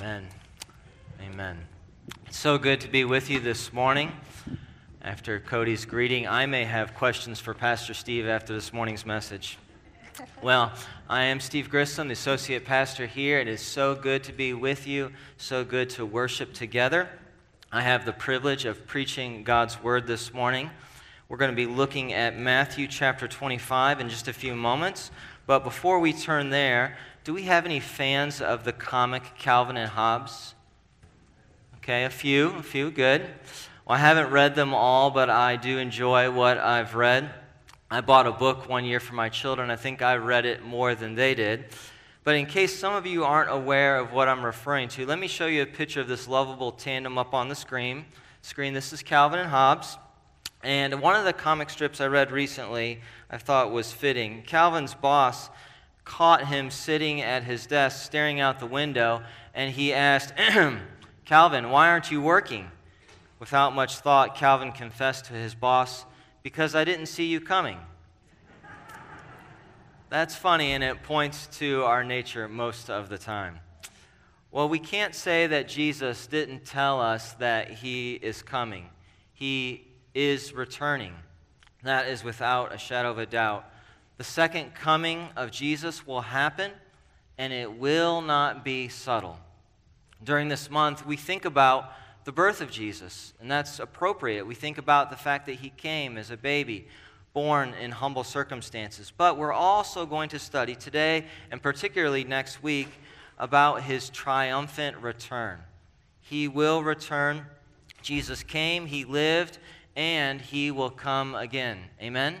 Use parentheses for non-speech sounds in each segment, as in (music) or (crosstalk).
Amen. Amen. It's so good to be with you this morning. After Cody's greeting, I may have questions for Pastor Steve after this morning's message. (laughs) Well, I am Steve Grissom, the associate pastor here. It is so good to be with you, so good to worship together. I have the privilege of preaching God's word this morning. We're going to be looking at Matthew chapter 25 in just a few moments. But before we turn there, do we have any fans of the comic Calvin and Hobbes? Okay, a few, a few, good. Well, I haven't read them all, but I do enjoy what I've read. I bought a book one year for my children. I think I read it more than they did. But in case some of you aren't aware of what I'm referring to, let me show you a picture of this lovable tandem up on the screen. Screen. This is Calvin and Hobbes. And one of the comic strips I read recently I thought was fitting. Calvin's boss caught him sitting at his desk staring out the window, and he asked, Calvin, why aren't you working? Without much thought, Calvin confessed to his boss, Because I didn't see you coming. That's funny, and it points to our nature most of the time. Well, we can't say that Jesus didn't tell us that he is coming. He is returning. That is without a shadow of a doubt. The second coming of Jesus will happen, and it will not be subtle. During this month, we think about the birth of Jesus, and that's appropriate. We think about the fact that he came as a baby, born in humble circumstances. But we're also going to study today, and particularly next week, about his triumphant return. He will return. Jesus came, he lived, and he will come again. Amen?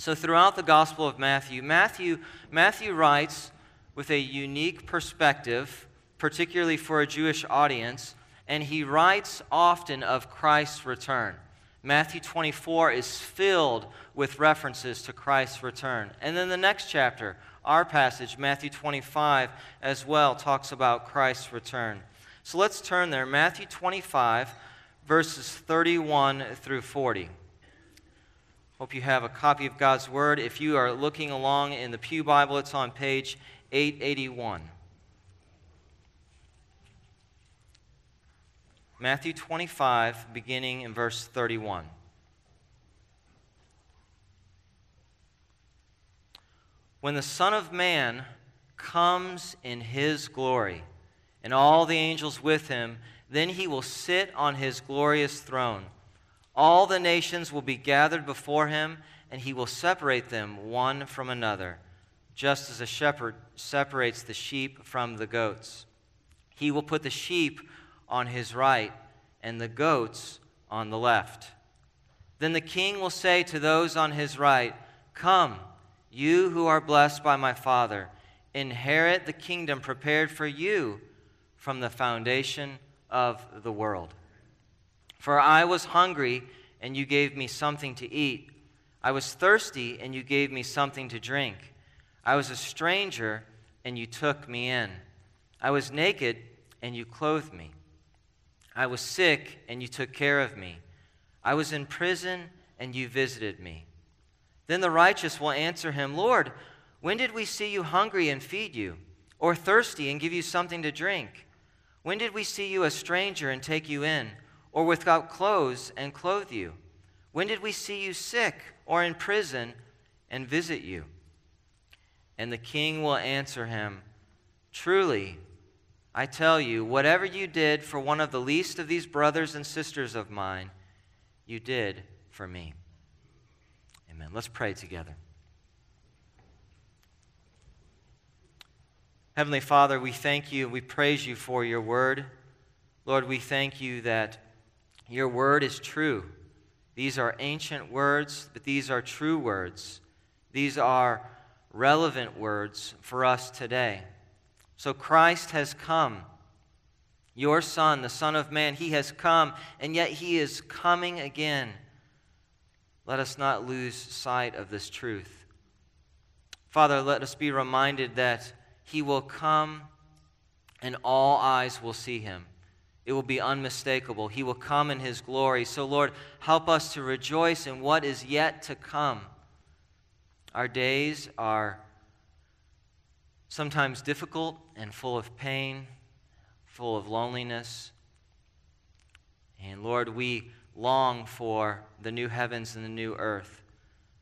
So, throughout the Gospel of Matthew, Matthew, Matthew writes with a unique perspective, particularly for a Jewish audience, and he writes often of Christ's return. Matthew 24 is filled with references to Christ's return. And then the next chapter, our passage, Matthew 25, as well, talks about Christ's return. So let's turn there. Matthew 25, verses 31 through 40. Hope you have a copy of God's Word. If you are looking along in the Pew Bible, it's on page 881. Matthew 25, beginning in verse 31. When the Son of Man comes in his glory, and all the angels with him, then he will sit on his glorious throne. All the nations will be gathered before him, and he will separate them one from another, just as a shepherd separates the sheep from the goats. He will put the sheep on his right and the goats on the left. Then the king will say to those on his right, Come, you who are blessed by my Father, inherit the kingdom prepared for you from the foundation of the world. For I was hungry, and you gave me something to eat. I was thirsty, and you gave me something to drink. I was a stranger, and you took me in. I was naked, and you clothed me. I was sick, and you took care of me. I was in prison, and you visited me. Then the righteous will answer him, Lord, when did we see you hungry and feed you, or thirsty and give you something to drink? When did we see you a stranger and take you in? Or without clothes and clothe you? When did we see you sick or in prison and visit you? And the king will answer him, Truly, I tell you, whatever you did for one of the least of these brothers and sisters of mine, you did for me. Amen. Let's pray together. Heavenly Father, we thank you, we praise you for your word. Lord, we thank you that your word is true. These are ancient words, but these are true words. These are relevant words for us today. So Christ has come. Your Son, the Son of Man, He has come, and yet He is coming again. Let us not lose sight of this truth. Father, let us be reminded that He will come and all eyes will see Him. It will be unmistakable. He will come in His glory. So, Lord, help us to rejoice in what is yet to come. Our days are sometimes difficult and full of pain, full of loneliness. And Lord, we long for the new heavens and the new earth.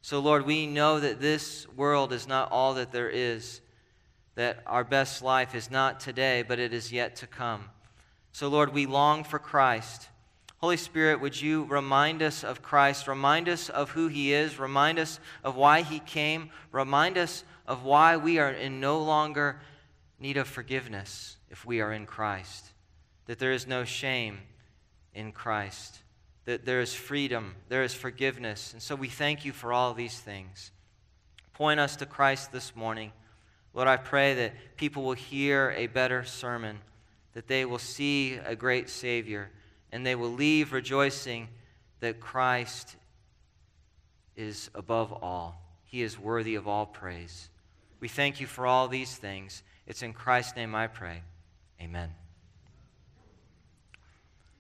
So, Lord, we know that this world is not all that there is, that our best life is not today, but it is yet to come. So, Lord, we long for Christ. Holy Spirit, would you remind us of Christ? Remind us of who he is. Remind us of why he came. Remind us of why we are in no longer need of forgiveness if we are in Christ. That there is no shame in Christ that there is freedom, there is forgiveness. And so we thank you for all these things. Point us to Christ this morning. Lord, I pray that people will hear a better sermon, that they will see a great Savior, and they will leave rejoicing that Christ is above all. He is worthy of all praise. We thank you for all these things. It's in Christ's name I pray. Amen.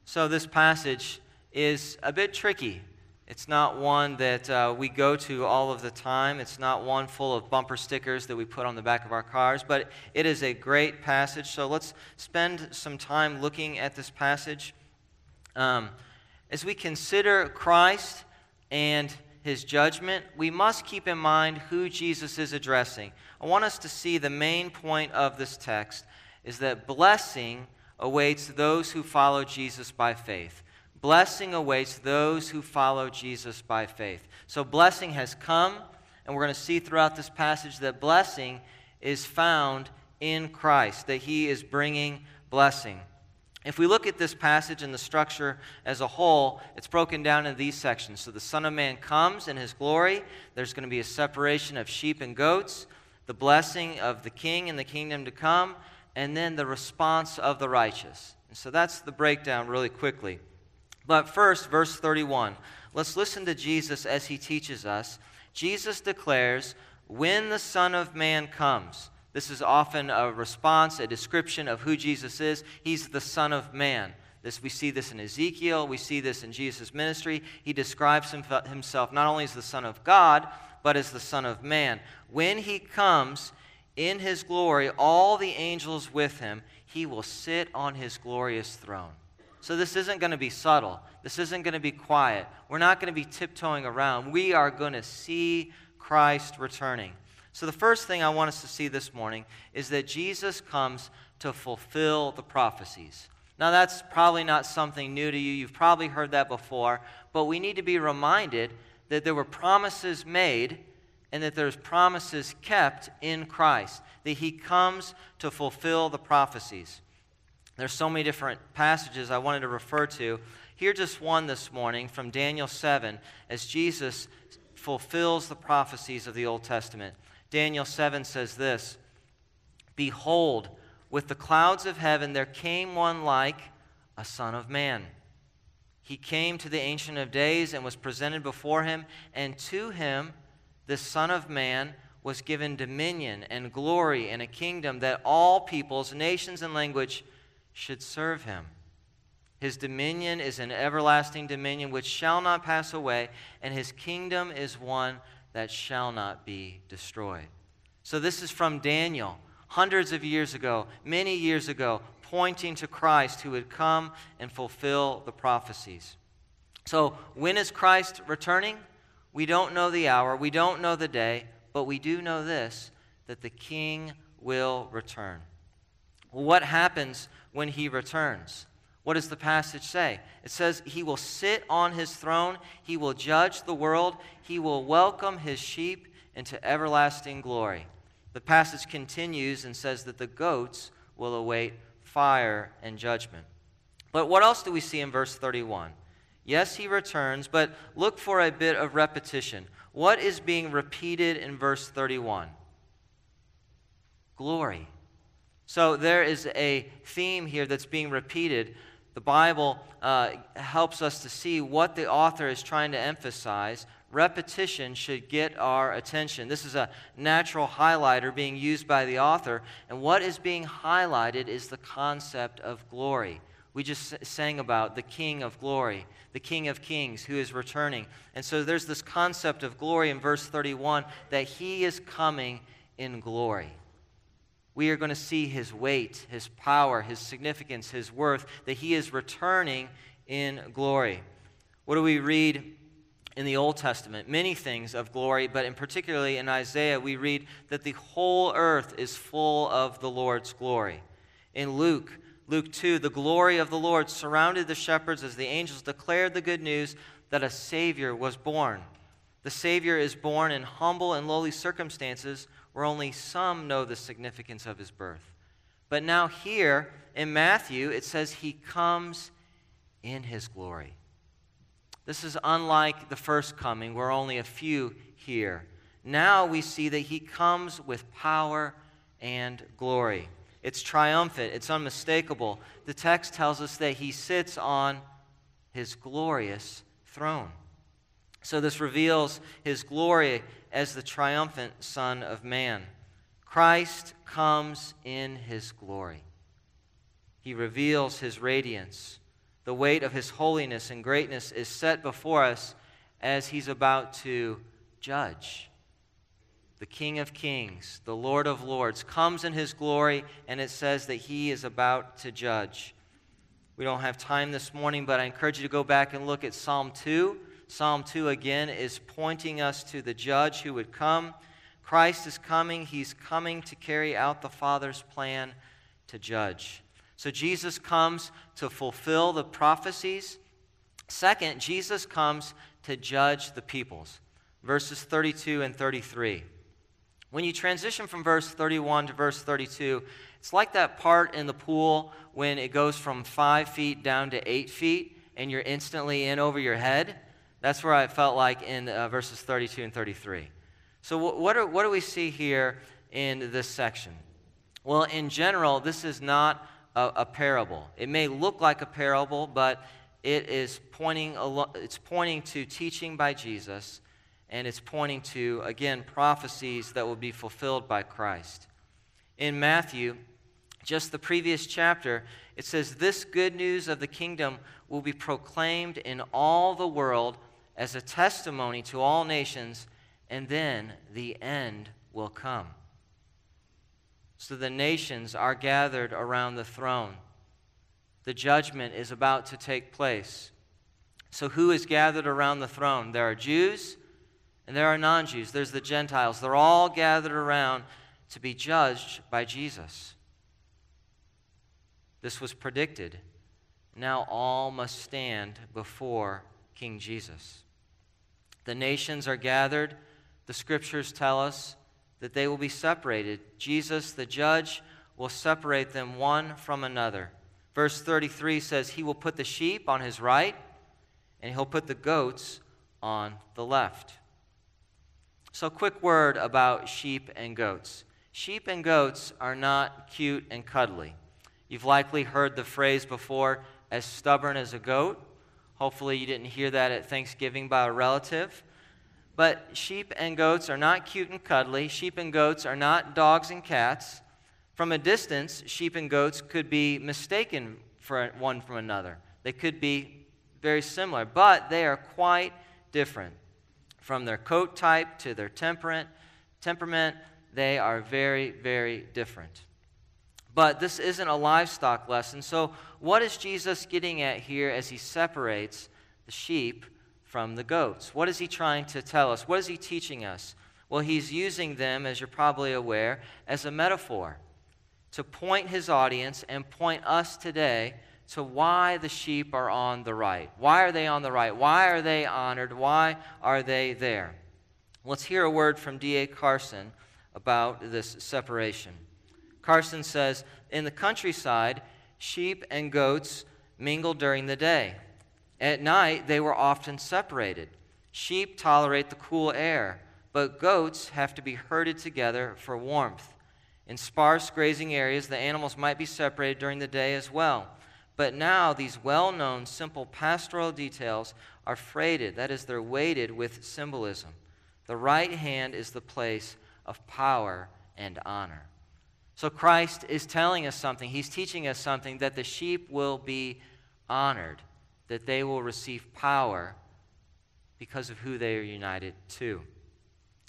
So, this passage is a bit tricky. It's not one that uh, we go to all of the time. It's not one full of bumper stickers that we put on the back of our cars, but it is a great passage. So let's spend some time looking at this passage. Um, as we consider Christ and his judgment, we must keep in mind who Jesus is addressing. I want us to see the main point of this text is that blessing awaits those who follow Jesus by faith. Blessing awaits those who follow Jesus by faith. So, blessing has come, and we're going to see throughout this passage that blessing is found in Christ, that He is bringing blessing. If we look at this passage and the structure as a whole, it's broken down into these sections. So, the Son of Man comes in His glory, there's going to be a separation of sheep and goats, the blessing of the King and the kingdom to come, and then the response of the righteous. And so, that's the breakdown really quickly. But first, verse 31. Let's listen to Jesus as he teaches us. Jesus declares, When the Son of Man comes, this is often a response, a description of who Jesus is. He's the Son of Man. This, we see this in Ezekiel. We see this in Jesus' ministry. He describes himself not only as the Son of God, but as the Son of Man. When he comes in his glory, all the angels with him, he will sit on his glorious throne. So this isn't going to be subtle. This isn't going to be quiet. We're not going to be tiptoeing around. We are going to see Christ returning. So the first thing I want us to see this morning is that Jesus comes to fulfill the prophecies. Now, that's probably not something new to you. You've probably heard that before. But we need to be reminded that there were promises made and that there's promises kept in Christ, that he comes to fulfill the prophecies. There's so many different passages I wanted to refer to. Here, just one this morning from Daniel 7 as Jesus fulfills the prophecies of the Old Testament. Daniel 7 says this Behold, with the clouds of heaven there came one like a Son of Man. He came to the Ancient of Days and was presented before him, and to him, the Son of Man, was given dominion and glory and a kingdom that all peoples, nations, and language should serve him. His dominion is an everlasting dominion which shall not pass away, and his kingdom is one that shall not be destroyed. So, this is from Daniel, hundreds of years ago, many years ago, pointing to Christ who would come and fulfill the prophecies. So, when is Christ returning? We don't know the hour, we don't know the day, but we do know this that the King will return. What happens when he returns? What does the passage say? It says, He will sit on his throne, he will judge the world, he will welcome his sheep into everlasting glory. The passage continues and says that the goats will await fire and judgment. But what else do we see in verse 31? Yes, he returns, but look for a bit of repetition. What is being repeated in verse 31? Glory. So there is a theme here that's being repeated. The Bible uh, helps us to see what the author is trying to emphasize. Repetition should get our attention. This is a natural highlighter being used by the author, and what is being highlighted is the concept of glory. We just sang about the King of glory, the King of kings who is returning. And so there's this concept of glory in verse 31 that he is coming in glory. We are going to see his weight, his power, his significance, his worth, that he is returning in glory. What do we read in the Old Testament? Many things of glory, but in particularly in Isaiah, we read that the whole earth is full of the Lord's glory. In Luke, Luke 2, the glory of the Lord surrounded the shepherds as the angels declared the good news that a Savior was born. The Savior is born in humble and lowly circumstances where only some know the significance of his birth. But now, here in Matthew, it says he comes in his glory. This is unlike the first coming, where only a few hear. Now we see that he comes with power and glory. It's triumphant, it's unmistakable. The text tells us that he sits on his glorious throne. So, this reveals his glory as the triumphant Son of Man. Christ comes in his glory. He reveals his radiance. The weight of his holiness and greatness is set before us as he's about to judge. The King of Kings, the Lord of Lords, comes in his glory, and it says that he is about to judge. We don't have time this morning, but I encourage you to go back and look at Psalm 2 Psalm 2 again is pointing us to the judge who would come. Christ is coming. He's coming to carry out the Father's plan to judge. So Jesus comes to fulfill the prophecies. Second, Jesus comes to judge the peoples. Verses 32 and 33. When you transition from verse 31 to verse 32, it's like that part in the pool when it goes from five feet down to eight feet and you're instantly in over your head. That's where I felt like in uh, verses 32 and 33. So, what, are, what do we see here in this section? Well, in general, this is not a, a parable. It may look like a parable, but it is pointing, it's pointing to teaching by Jesus, and it's pointing to, again, prophecies that will be fulfilled by Christ. In Matthew, just the previous chapter, it says, This good news of the kingdom will be proclaimed in all the world as a testimony to all nations, and then the end will come. So the nations are gathered around the throne. The judgment is about to take place. So, who is gathered around the throne? There are Jews and there are non Jews. There's the Gentiles. They're all gathered around to be judged by Jesus. This was predicted. Now all must stand before King Jesus. The nations are gathered. The scriptures tell us that they will be separated. Jesus, the judge, will separate them one from another. Verse 33 says, He will put the sheep on his right, and he'll put the goats on the left. So, quick word about sheep and goats. Sheep and goats are not cute and cuddly. You've likely heard the phrase before, as stubborn as a goat. Hopefully, you didn't hear that at Thanksgiving by a relative. But sheep and goats are not cute and cuddly. Sheep and goats are not dogs and cats. From a distance, sheep and goats could be mistaken for one from another. They could be very similar, but they are quite different. From their coat type to their temperament, temperament, they are very, very different. But this isn't a livestock lesson. So, what is Jesus getting at here as he separates the sheep from the goats? What is he trying to tell us? What is he teaching us? Well, he's using them, as you're probably aware, as a metaphor to point his audience and point us today to why the sheep are on the right. Why are they on the right? Why are they honored? Why are they there? Let's hear a word from D.A. Carson about this separation. Carson says In the countryside, sheep and goats mingle during the day. At night, they were often separated. Sheep tolerate the cool air, but goats have to be herded together for warmth. In sparse grazing areas, the animals might be separated during the day as well. But now, these well known, simple pastoral details are freighted, that is, they're weighted with symbolism. The right hand is the place of power and honor. So Christ is telling us something. He's teaching us something that the sheep will be honored, that they will receive power because of who they are united to.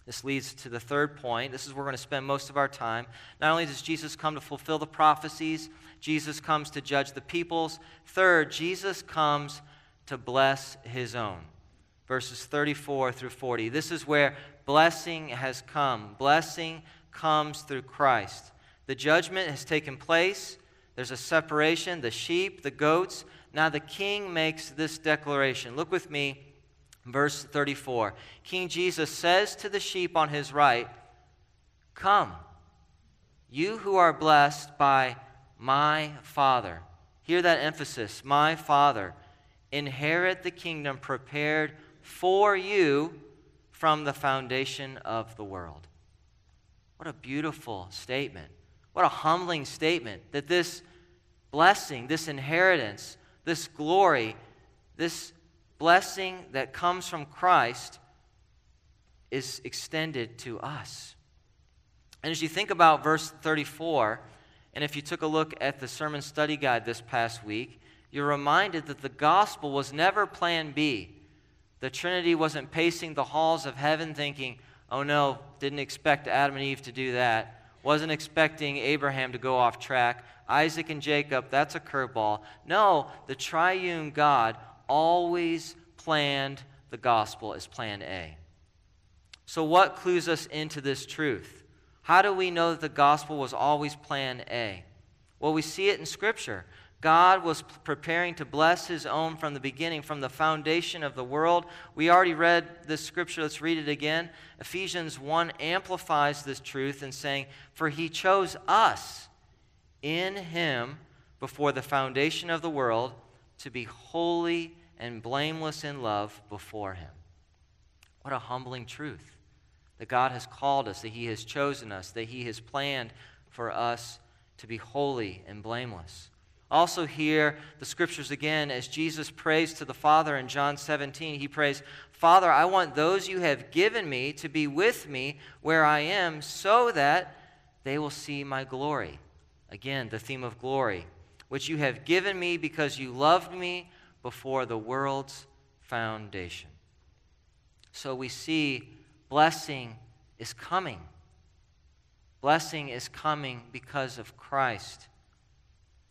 This leads to the third point. This is where we're going to spend most of our time. Not only does Jesus come to fulfill the prophecies, Jesus comes to judge the peoples. Third, Jesus comes to bless his own. Verses 34 through 40. This is where blessing has come. Blessing comes through Christ. The judgment has taken place. There's a separation the sheep, the goats. Now the king makes this declaration. Look with me Verse 34 King Jesus says to the sheep on his right, Come, you who are blessed by my Father. Hear that emphasis, my Father. Inherit the kingdom prepared for you from the foundation of the world. What a beautiful statement. What a humbling statement that this blessing, this inheritance, this glory, this blessing that comes from Christ is extended to us. And as you think about verse 34, and if you took a look at the sermon study guide this past week, you're reminded that the gospel was never plan B. The Trinity wasn't pacing the halls of heaven thinking, oh no, didn't expect Adam and Eve to do that. Wasn't expecting Abraham to go off track. Isaac and Jacob, that's a curveball. No, the triune God always planned the gospel as plan A. So, what clues us into this truth? How do we know that the gospel was always plan A? Well, we see it in Scripture. God was preparing to bless his own from the beginning, from the foundation of the world. We already read this scripture. Let's read it again. Ephesians 1 amplifies this truth in saying, For he chose us in him before the foundation of the world to be holy and blameless in love before Him. What a humbling truth that God has called us, that He has chosen us, that He has planned for us to be holy and blameless. Also, hear the scriptures again, as Jesus prays to the Father in John 17, he prays, Father, I want those you have given me to be with me where I am, so that they will see my glory. Again, the theme of glory, which you have given me because you loved me before the world's foundation. So we see blessing is coming. Blessing is coming because of Christ.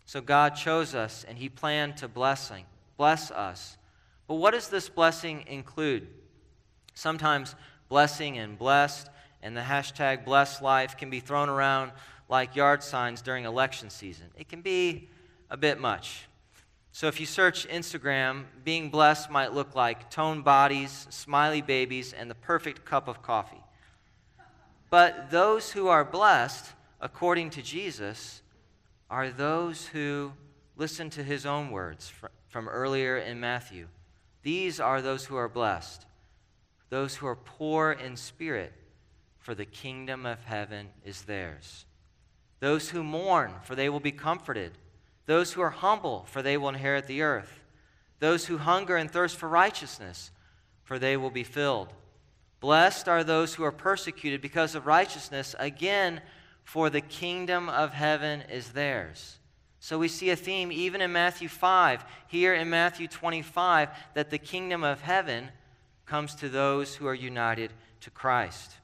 So God chose us and he planned to blessing, bless us. But what does this blessing include? Sometimes blessing and blessed and the hashtag blessed life can be thrown around like yard signs during election season. It can be a bit much. So if you search Instagram, being blessed might look like toned bodies, smiley babies, and the perfect cup of coffee. But those who are blessed, according to Jesus, are those who listen to his own words from earlier in Matthew. These are those who are blessed, those who are poor in spirit, for the kingdom of heaven is theirs. Those who mourn, for they will be comforted. Those who are humble, for they will inherit the earth. Those who hunger and thirst for righteousness, for they will be filled. Blessed are those who are persecuted because of righteousness, again, for the kingdom of heaven is theirs. So we see a theme even in Matthew 5, here in Matthew 25, that the kingdom of heaven comes to those who are united to Christ.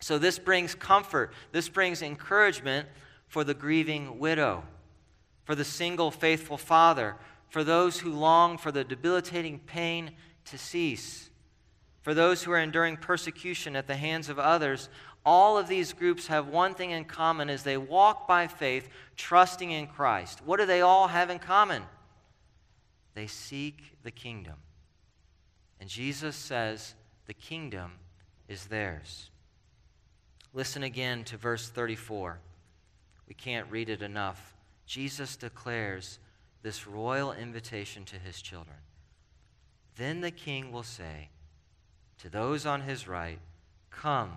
So this brings comfort, this brings encouragement for the grieving widow for the single faithful father, for those who long for the debilitating pain to cease, for those who are enduring persecution at the hands of others. All of these groups have one thing in common as they walk by faith, trusting in Christ. What do they all have in common? They seek the kingdom. And Jesus says the kingdom is theirs. Listen again to verse 34. We can't read it enough. Jesus declares this royal invitation to his children. Then the king will say to those on his right, Come,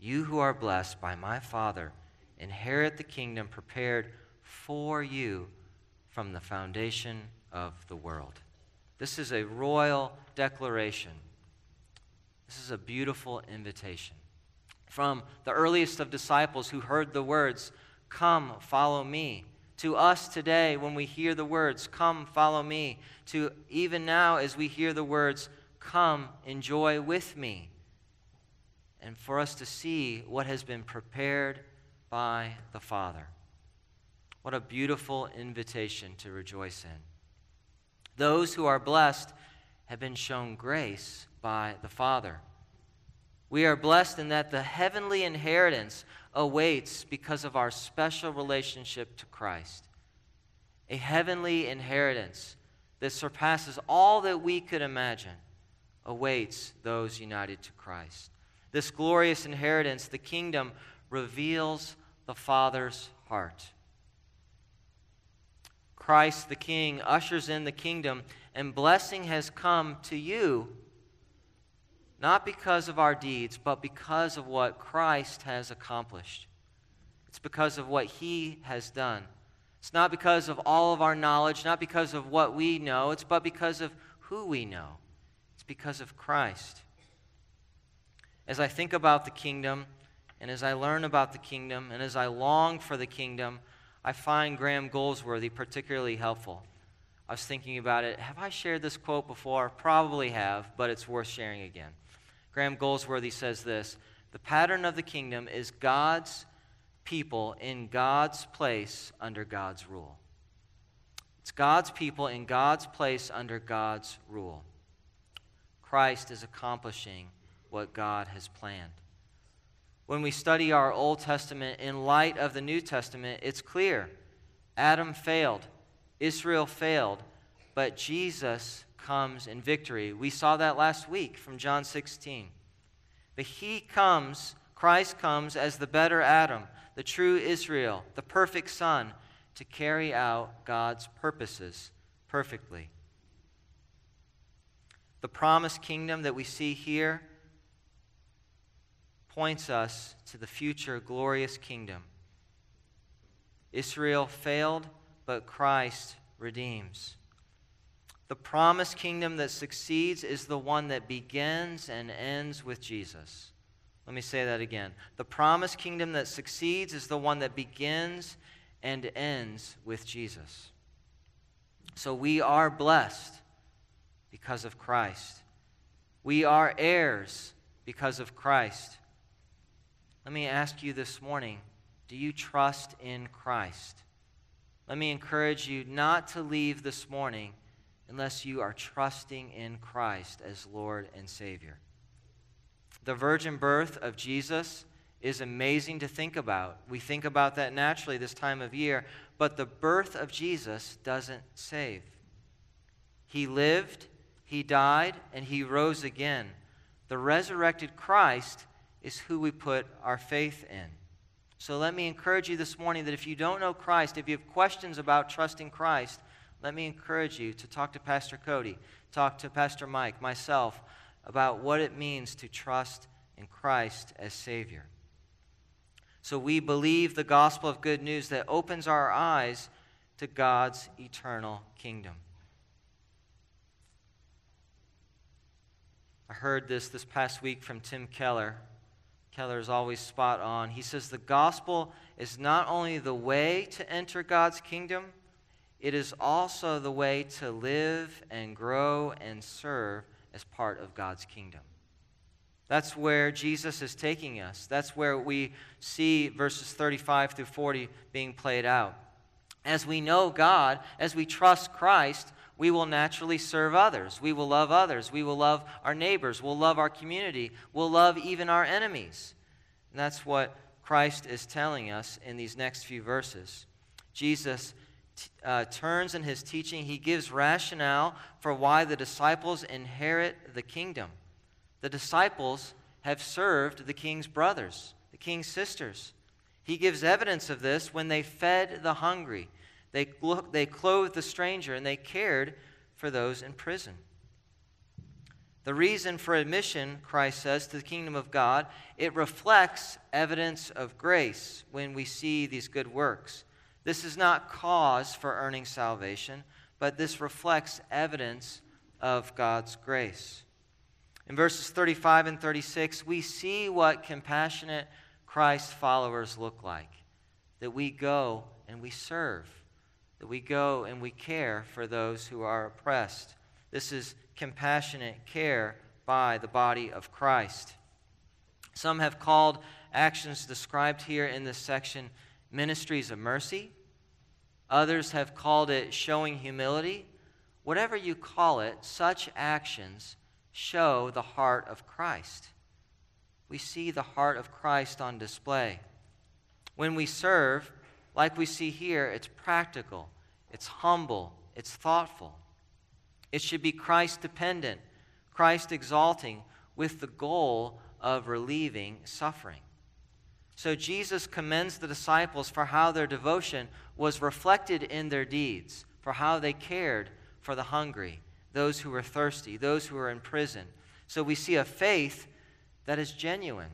you who are blessed by my Father, inherit the kingdom prepared for you from the foundation of the world. This is a royal declaration. This is a beautiful invitation. From the earliest of disciples who heard the words, Come, follow me to us today when we hear the words, Come, follow me, to even now as we hear the words, Come, enjoy with me. And for us to see what has been prepared by the Father. What a beautiful invitation to rejoice in. Those who are blessed have been shown grace by the Father. We are blessed in that the heavenly inheritance awaits because of our special relationship to Christ. A heavenly inheritance that surpasses all that we could imagine awaits those united to Christ. This glorious inheritance, the kingdom, reveals the Father's heart. Christ the King ushers in the kingdom, and blessing has come to you, not because of our deeds, but because of what Christ has accomplished. It's because of what he has done. It's not because of all of our knowledge, not because of what we know, it's but because of who we know. It's because of Christ. As I think about the kingdom, and as I learn about the kingdom, and as I long for the kingdom, I find Graham Goldsworthy particularly helpful. I was thinking about it. Have I shared this quote before? Probably have, but it's worth sharing again. Graham Goldsworthy says this The pattern of the kingdom is God's people in God's place under God's rule. It's God's people in God's place under God's rule. Christ is accomplishing what God has planned. When we study our Old Testament in light of the New Testament, it's clear Adam failed, Israel failed, but Jesus comes in victory. We saw that last week from John 16. But he comes, Christ comes as the better Adam, the true Israel, the perfect Son, to carry out God's purposes perfectly. The promised kingdom that we see here points us to the future glorious kingdom. Israel failed, but Christ redeems. The promised kingdom that succeeds is the one that begins and ends with Jesus. Let me say that again. The promised kingdom that succeeds is the one that begins and ends with Jesus. So we are blessed because of Christ. We are heirs because of Christ. Let me ask you this morning do you trust in Christ? Let me encourage you not to leave this morning unless you are trusting in Christ as Lord and Savior. The virgin birth of Jesus is amazing to think about. We think about that naturally this time of year, but the birth of Jesus doesn't save. He lived, he died, and he rose again. The resurrected Christ is who we put our faith in. So let me encourage you this morning that if you don't know Christ, if you have questions about trusting Christ, let me encourage you to talk to Pastor Cody, talk to Pastor Mike, myself, about what it means to trust in Christ as Savior. So we believe the gospel of good news that opens our eyes to God's eternal kingdom. I heard this this past week from Tim Keller. Keller is always spot on. He says the gospel is not only the way to enter God's kingdom, it is also the way to live and grow and serve as part of God's kingdom. That's where Jesus is taking us. That's where we see verses 35 through 40 being played out. As we know God, as we trust Christ, we will naturally serve others. We will love others. We will love our neighbors. We'll love our community. We'll love even our enemies. And that's what Christ is telling us in these next few verses. Jesus uh, turns in his teaching, he gives rationale for why the disciples inherit the kingdom. The disciples have served the king's brothers, the king's sisters. He gives evidence of this when they fed the hungry, they, they clothed the stranger, and they cared for those in prison. The reason for admission, Christ says, to the kingdom of God, it reflects evidence of grace when we see these good works. This is not cause for earning salvation, but this reflects evidence of God's grace. In verses 35 and 36, we see what compassionate Christ followers look like that we go and we serve, that we go and we care for those who are oppressed. This is compassionate care by the body of Christ. Some have called actions described here in this section ministries of mercy. Others have called it showing humility. Whatever you call it, such actions show the heart of Christ. We see the heart of Christ on display. When we serve, like we see here, it's practical, it's humble, it's thoughtful. It should be Christ dependent, Christ exalting, with the goal of relieving suffering. So Jesus commends the disciples for how their devotion was reflected in their deeds, for how they cared for the hungry, those who were thirsty, those who were in prison. So we see a faith that is genuine,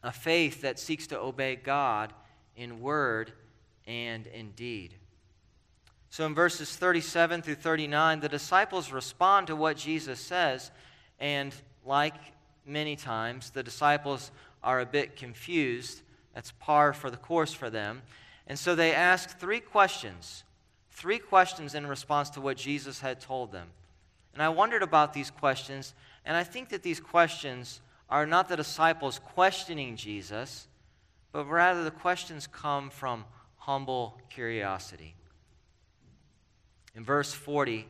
a faith that seeks to obey God in word and in deed. So in verses 37 through 39, the disciples respond to what Jesus says, and like many times, the disciples are a bit confused. That's par for the course for them. And so they ask three questions, three questions in response to what Jesus had told them. And I wondered about these questions, and I think that these questions are not the disciples questioning Jesus, but rather the questions come from humble curiosity. In verse 40,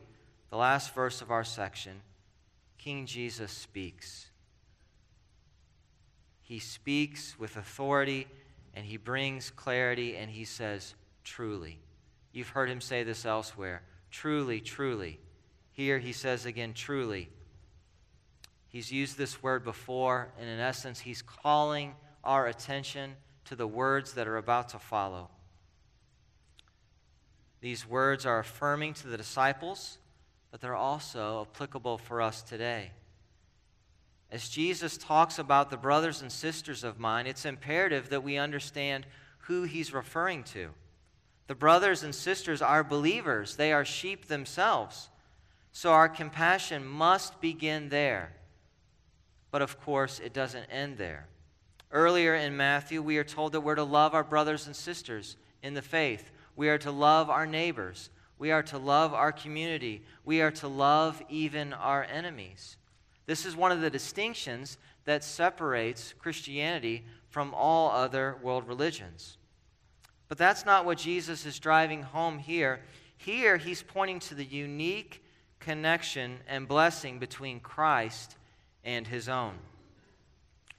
the last verse of our section, King Jesus speaks. He speaks with authority and he brings clarity and he says, truly. You've heard him say this elsewhere. Truly, truly. Here he says again, truly. He's used this word before, and in essence, he's calling our attention to the words that are about to follow. These words are affirming to the disciples, but they're also applicable for us today. As Jesus talks about the brothers and sisters of mine, it's imperative that we understand who he's referring to. The brothers and sisters are believers, they are sheep themselves. So our compassion must begin there. But of course, it doesn't end there. Earlier in Matthew, we are told that we're to love our brothers and sisters in the faith. We are to love our neighbors. We are to love our community. We are to love even our enemies. This is one of the distinctions that separates Christianity from all other world religions. But that's not what Jesus is driving home here. Here, he's pointing to the unique connection and blessing between Christ and his own.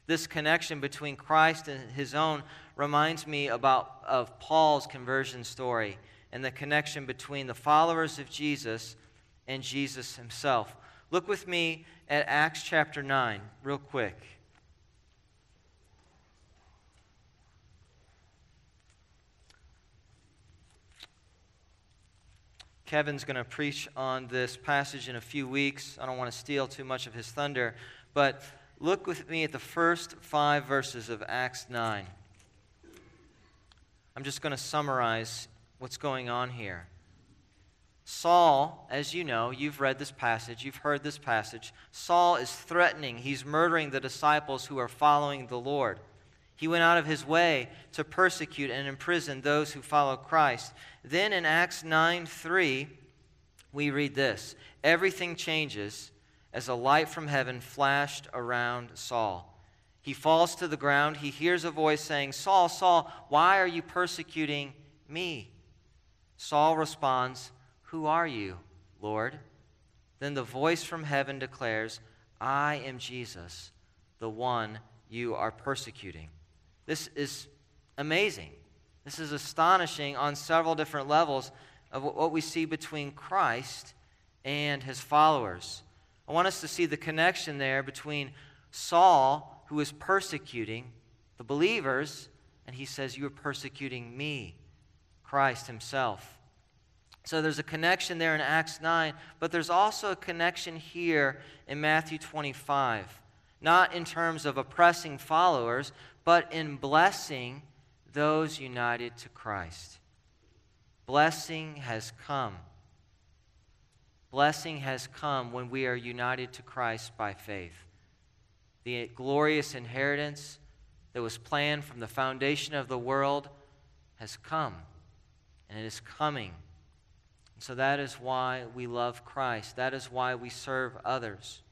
This connection between Christ and his own reminds me about of Paul's conversion story and the connection between the followers of Jesus and Jesus himself. Look with me at Acts chapter 9, real quick. Kevin's going to preach on this passage in a few weeks. I don't want to steal too much of his thunder, but look with me at the first five verses of Acts 9. I'm just going to summarize what's going on here. Saul, as you know, you've read this passage, you've heard this passage. Saul is threatening, he's murdering the disciples who are following the Lord. He went out of his way to persecute and imprison those who follow Christ. Then in Acts 9 3, we read this Everything changes as a light from heaven flashed around Saul. He falls to the ground. He hears a voice saying, Saul, Saul, why are you persecuting me? Saul responds, who are you, Lord? Then the voice from heaven declares, I am Jesus, the one you are persecuting. This is amazing. This is astonishing on several different levels of what we see between Christ and his followers. I want us to see the connection there between Saul, who is persecuting the believers, and he says, You are persecuting me, Christ himself. So there's a connection there in Acts 9, but there's also a connection here in Matthew 25. Not in terms of oppressing followers, but in blessing those united to Christ. Blessing has come. Blessing has come when we are united to Christ by faith. The glorious inheritance that was planned from the foundation of the world has come, and it is coming so that is why we love Christ. That is why we serve others.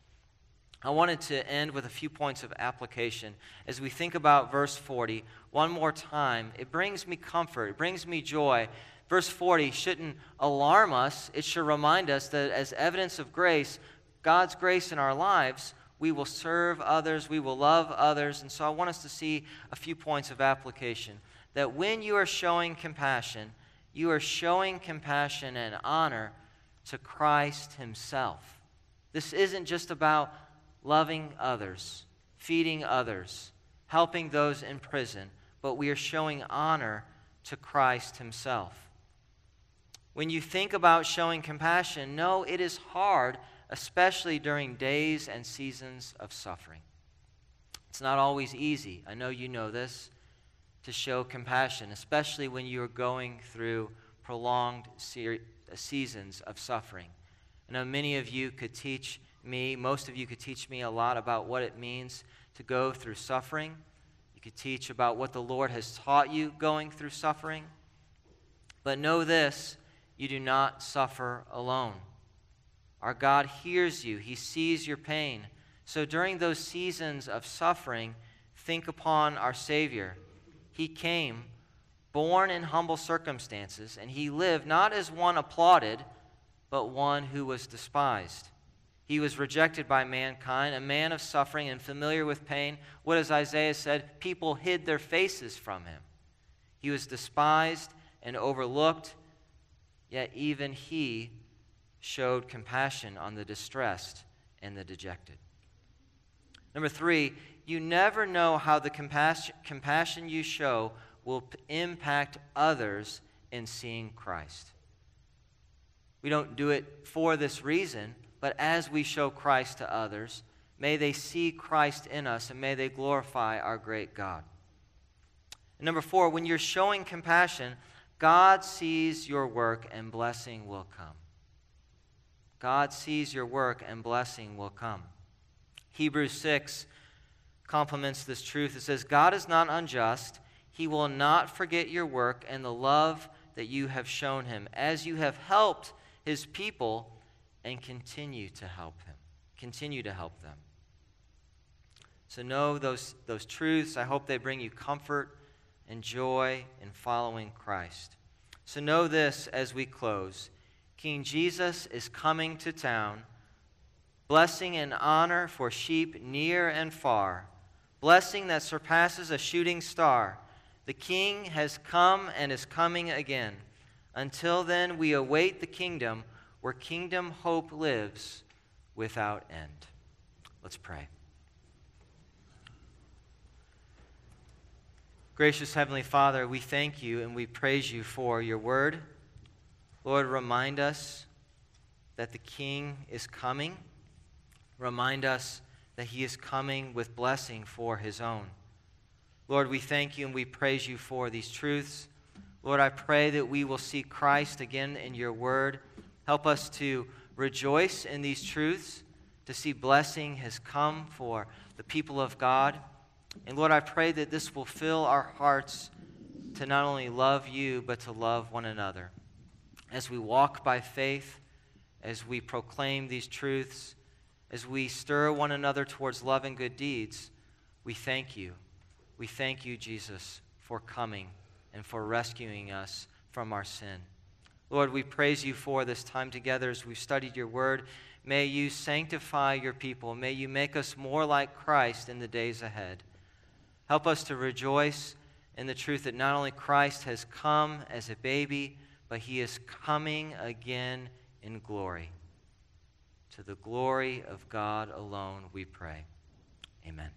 I wanted to end with a few points of application. As we think about verse 40, one more time, it brings me comfort, it brings me joy. Verse 40 shouldn't alarm us, it should remind us that as evidence of grace, God's grace in our lives, we will serve others, we will love others. And so I want us to see a few points of application. That when you are showing compassion, you are showing compassion and honor to Christ Himself. This isn't just about loving others, feeding others, helping those in prison, but we are showing honor to Christ Himself. When you think about showing compassion, no, it is hard, especially during days and seasons of suffering. It's not always easy. I know you know this to show compassion, especially when you are going through prolonged seasons of suffering. I know many of you could teach me, most of you could teach me a lot about what it means to go through suffering. You could teach about what the Lord has taught you going through suffering. But know this you do not suffer alone. Our God hears you, He sees your pain. So during those seasons of suffering, think upon our Savior. He came, born in humble circumstances, and He lived not as one applauded, but one who was despised. He was rejected by mankind, a man of suffering and familiar with pain. What as Isaiah said, people hid their faces from him. He was despised and overlooked, yet even he showed compassion on the distressed and the dejected. Number three, you never know how the compassion, compassion you show will p- impact others in seeing Christ. We don't do it for this reason, but as we show Christ to others, may they see Christ in us and may they glorify our great God. And number four, when you're showing compassion, God sees your work and blessing will come. God sees your work and blessing will come. Hebrews 6 complements this truth. It says, God is not unjust. He will not forget your work and the love that you have shown him, as you have helped his people and continue to help him. Continue to help them. So know those, those truths. I hope they bring you comfort and joy in following Christ. So know this as we close King Jesus is coming to town, blessing and honor for sheep near and far, blessing that surpasses a shooting star. The King has come and is coming again. Until then, we await the kingdom where kingdom hope lives without end. Let's pray. Gracious Heavenly Father, we thank you and we praise you for your word. Lord, remind us that the King is coming. Remind us that he is coming with blessing for his own. Lord, we thank you and we praise you for these truths. Lord, I pray that we will see Christ again in your word. Help us to rejoice in these truths, to see blessing has come for the people of God. And Lord, I pray that this will fill our hearts to not only love you, but to love one another. As we walk by faith, as we proclaim these truths, as we stir one another towards love and good deeds, we thank you. We thank you, Jesus, for coming and for rescuing us from our sin. Lord, we praise you for this time together as we've studied your word. May you sanctify your people. May you make us more like Christ in the days ahead. Help us to rejoice in the truth that not only Christ has come as a baby, but he is coming again in glory. To the glory of God alone, we pray. Amen.